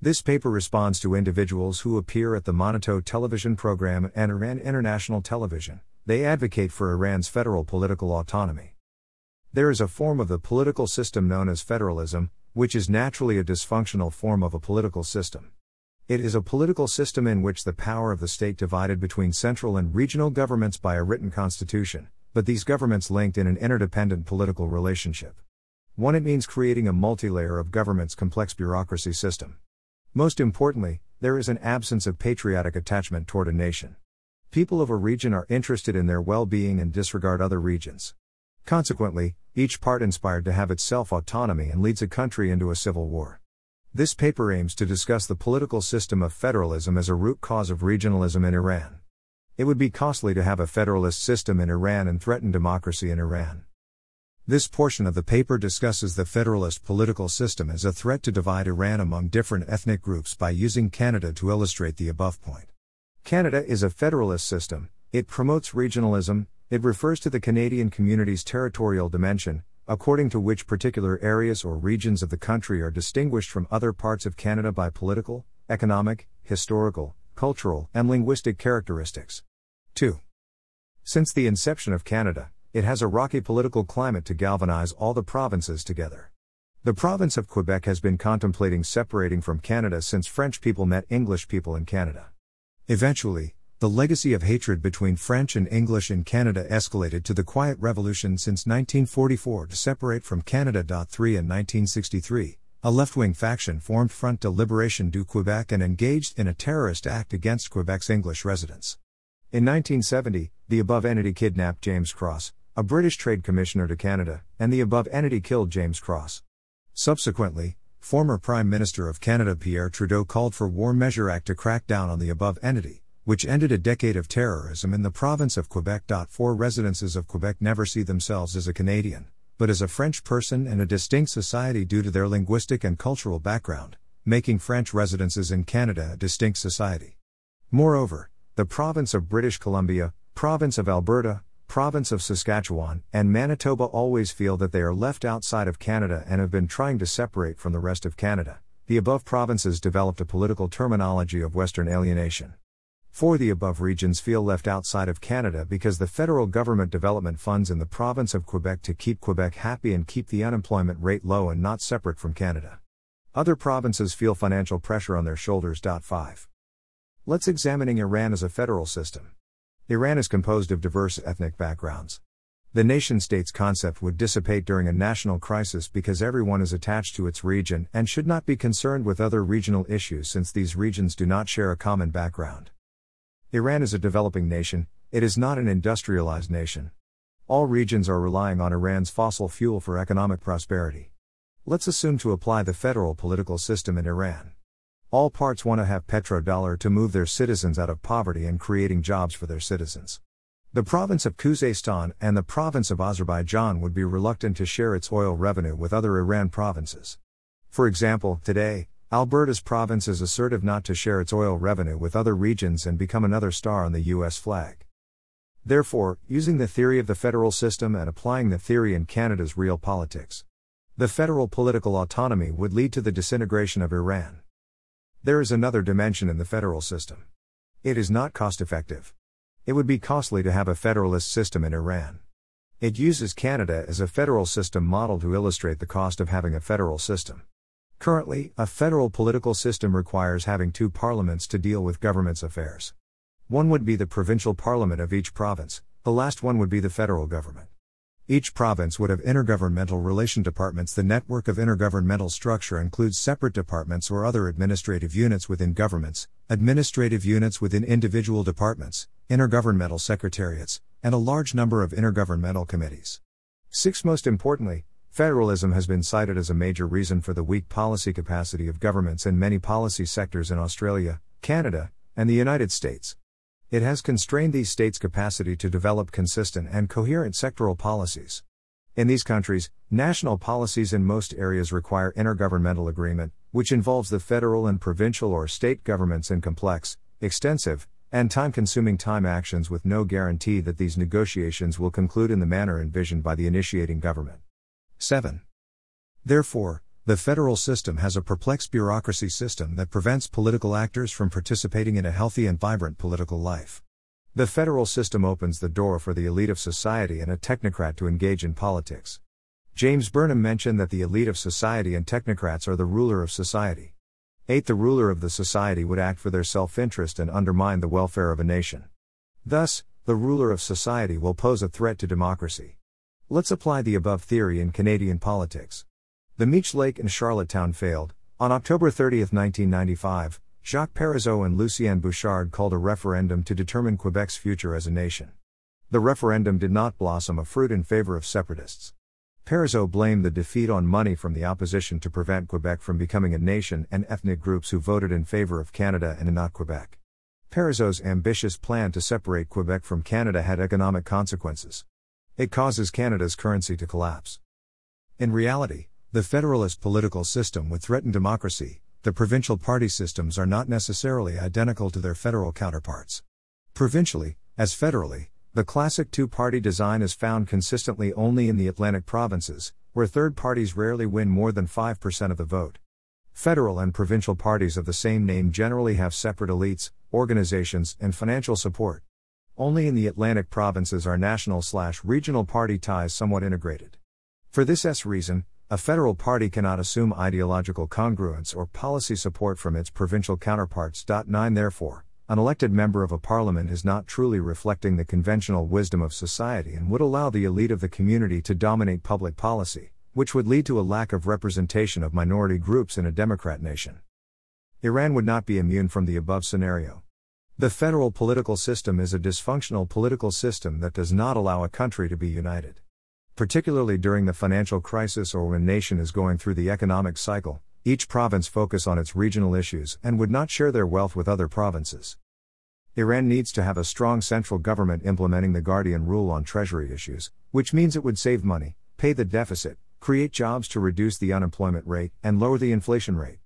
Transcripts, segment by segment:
This paper responds to individuals who appear at the Manoto television program and Iran International Television. They advocate for Iran's federal political autonomy. There is a form of the political system known as federalism, which is naturally a dysfunctional form of a political system. It is a political system in which the power of the state divided between central and regional governments by a written constitution, but these governments linked in an interdependent political relationship. One, it means creating a multi-layer of government's complex bureaucracy system. Most importantly, there is an absence of patriotic attachment toward a nation. People of a region are interested in their well being and disregard other regions. Consequently, each part inspired to have its self autonomy and leads a country into a civil war. This paper aims to discuss the political system of federalism as a root cause of regionalism in Iran. It would be costly to have a federalist system in Iran and threaten democracy in Iran. This portion of the paper discusses the federalist political system as a threat to divide Iran among different ethnic groups by using Canada to illustrate the above point. Canada is a federalist system, it promotes regionalism, it refers to the Canadian community's territorial dimension, according to which particular areas or regions of the country are distinguished from other parts of Canada by political, economic, historical, cultural, and linguistic characteristics. 2. Since the inception of Canada, it has a rocky political climate to galvanize all the provinces together. The province of Quebec has been contemplating separating from Canada since French people met English people in Canada. Eventually, the legacy of hatred between French and English in Canada escalated to the Quiet Revolution since 1944 to separate from Canada. 3 in 1963, a left wing faction formed Front de Libération du Québec and engaged in a terrorist act against Quebec's English residents. In 1970, the above entity kidnapped James Cross, a British trade commissioner to Canada, and the above entity killed James Cross. Subsequently, former Prime Minister of Canada Pierre Trudeau called for War Measure Act to crack down on the above entity which ended a decade of terrorism in the province of Quebec. Four residences of Quebec never see themselves as a Canadian, but as a French person and a distinct society due to their linguistic and cultural background, making French residences in Canada a distinct society. Moreover, the province of British Columbia, province of Alberta, province of Saskatchewan, and Manitoba always feel that they are left outside of Canada and have been trying to separate from the rest of Canada. The above provinces developed a political terminology of Western alienation. Four the above regions feel left outside of Canada because the federal government development funds in the province of Quebec to keep Quebec happy and keep the unemployment rate low and not separate from Canada. Other provinces feel financial pressure on their shoulders. 5. Let's examining Iran as a federal system. Iran is composed of diverse ethnic backgrounds. The nation state's concept would dissipate during a national crisis because everyone is attached to its region and should not be concerned with other regional issues since these regions do not share a common background. Iran is a developing nation, it is not an industrialized nation. All regions are relying on Iran's fossil fuel for economic prosperity. Let's assume to apply the federal political system in Iran. All parts want to have petrodollar to move their citizens out of poverty and creating jobs for their citizens. The province of Khuzestan and the province of Azerbaijan would be reluctant to share its oil revenue with other Iran provinces. For example, today, Alberta's province is assertive not to share its oil revenue with other regions and become another star on the U.S. flag. Therefore, using the theory of the federal system and applying the theory in Canada's real politics, the federal political autonomy would lead to the disintegration of Iran. There is another dimension in the federal system. It is not cost effective. It would be costly to have a federalist system in Iran. It uses Canada as a federal system model to illustrate the cost of having a federal system. Currently, a federal political system requires having two parliaments to deal with government's affairs. One would be the provincial parliament of each province, the last one would be the federal government. Each province would have intergovernmental relation departments. The network of intergovernmental structure includes separate departments or other administrative units within governments, administrative units within individual departments, intergovernmental secretariats, and a large number of intergovernmental committees. 6. Most importantly, Federalism has been cited as a major reason for the weak policy capacity of governments in many policy sectors in Australia, Canada, and the United States. It has constrained these states' capacity to develop consistent and coherent sectoral policies. In these countries, national policies in most areas require intergovernmental agreement, which involves the federal and provincial or state governments in complex, extensive, and time consuming time actions with no guarantee that these negotiations will conclude in the manner envisioned by the initiating government. 7. Therefore, The federal system has a perplexed bureaucracy system that prevents political actors from participating in a healthy and vibrant political life. The federal system opens the door for the elite of society and a technocrat to engage in politics. James Burnham mentioned that the elite of society and technocrats are the ruler of society. 8. The ruler of the society would act for their self interest and undermine the welfare of a nation. Thus, the ruler of society will pose a threat to democracy. Let's apply the above theory in Canadian politics. The Meech Lake and Charlottetown failed. On October 30, 1995, Jacques Parizeau and Lucien Bouchard called a referendum to determine Quebec's future as a nation. The referendum did not blossom a fruit in favor of separatists. Parizeau blamed the defeat on money from the opposition to prevent Quebec from becoming a nation and ethnic groups who voted in favor of Canada and not Quebec. Parizeau's ambitious plan to separate Quebec from Canada had economic consequences. It causes Canada's currency to collapse. In reality, the federalist political system would threaten democracy, the provincial party systems are not necessarily identical to their federal counterparts. Provincially, as federally, the classic two party design is found consistently only in the Atlantic provinces, where third parties rarely win more than 5% of the vote. Federal and provincial parties of the same name generally have separate elites, organizations, and financial support. Only in the Atlantic provinces are national slash regional party ties somewhat integrated. For this S reason, a federal party cannot assume ideological congruence or policy support from its provincial counterparts. 9 Therefore, an elected member of a parliament is not truly reflecting the conventional wisdom of society and would allow the elite of the community to dominate public policy, which would lead to a lack of representation of minority groups in a democrat nation. Iran would not be immune from the above scenario. The federal political system is a dysfunctional political system that does not allow a country to be united particularly during the financial crisis or when nation is going through the economic cycle, each province focus on its regional issues and would not share their wealth with other provinces. Iran needs to have a strong central government implementing the Guardian rule on treasury issues, which means it would save money, pay the deficit, create jobs to reduce the unemployment rate, and lower the inflation rate.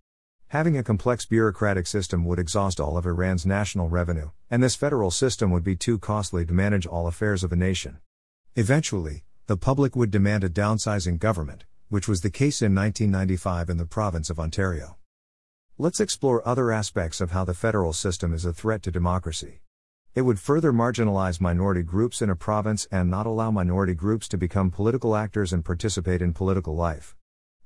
Having a complex bureaucratic system would exhaust all of Iran's national revenue, and this federal system would be too costly to manage all affairs of a nation. Eventually, the public would demand a downsizing government, which was the case in 1995 in the province of Ontario. Let's explore other aspects of how the federal system is a threat to democracy. It would further marginalize minority groups in a province and not allow minority groups to become political actors and participate in political life.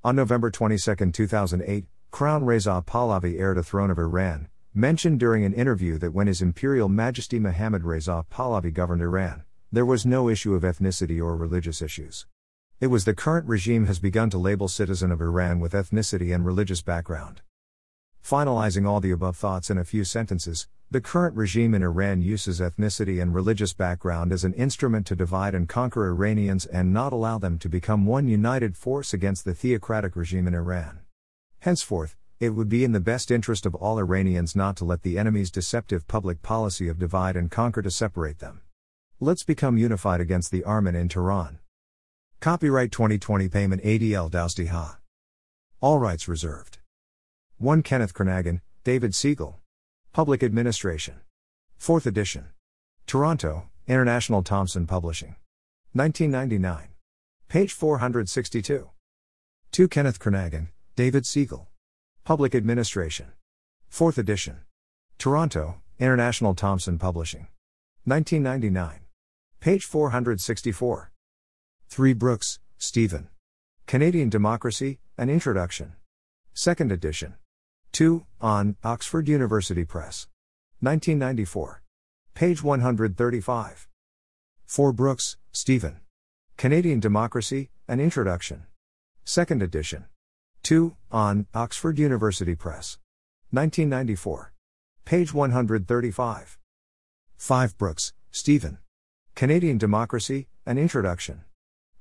On November 22, 2008, Crown Reza Pahlavi, heir to throne of Iran, mentioned during an interview that when His Imperial Majesty Mohammad Reza Pahlavi governed Iran, there was no issue of ethnicity or religious issues. It was the current regime has begun to label citizen of Iran with ethnicity and religious background. Finalizing all the above thoughts in a few sentences, the current regime in Iran uses ethnicity and religious background as an instrument to divide and conquer Iranians and not allow them to become one united force against the theocratic regime in Iran. Henceforth, it would be in the best interest of all Iranians not to let the enemy's deceptive public policy of divide and conquer to separate them. Let's become unified against the Armin in Tehran. Copyright 2020 Payment ADL Dousti Ha. All rights reserved. 1 Kenneth Kernaghan, David Siegel. Public Administration. 4th edition. Toronto, International Thomson Publishing. 1999. Page 462. 2 Kenneth Kernaghan, David Siegel. Public Administration. 4th edition. Toronto, International Thomson Publishing. 1999. Page 464. 3 Brooks, Stephen. Canadian Democracy, An Introduction. Second edition. 2, on, Oxford University Press. 1994. Page 135. 4 Brooks, Stephen. Canadian Democracy, An Introduction. Second edition. 2, on, Oxford University Press. 1994. Page 135. 5 Brooks, Stephen. Canadian Democracy, An Introduction.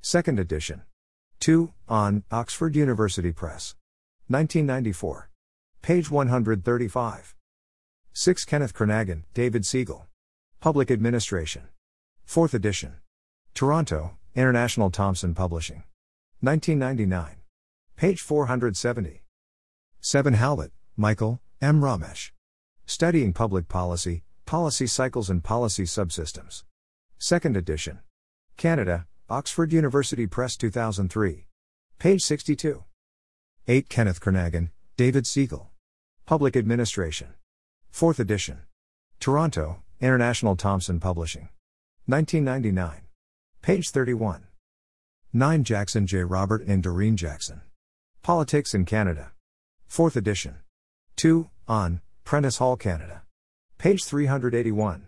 Second edition. 2, on, Oxford University Press. 1994. Page 135. 6 Kenneth Kernaghan, David Siegel. Public Administration. 4th edition. Toronto, International Thomson Publishing. 1999. Page 470. 7 Howlett, Michael, M. Ramesh. Studying Public Policy, Policy Cycles and Policy Subsystems. Second edition. Canada, Oxford University Press 2003. Page 62. 8 Kenneth Kernaghan, David Siegel. Public Administration. 4th edition. Toronto, International Thomson Publishing. 1999. Page 31. 9 Jackson J. Robert and Doreen Jackson. Politics in Canada. 4th edition. 2, on, Prentice Hall, Canada. Page 381.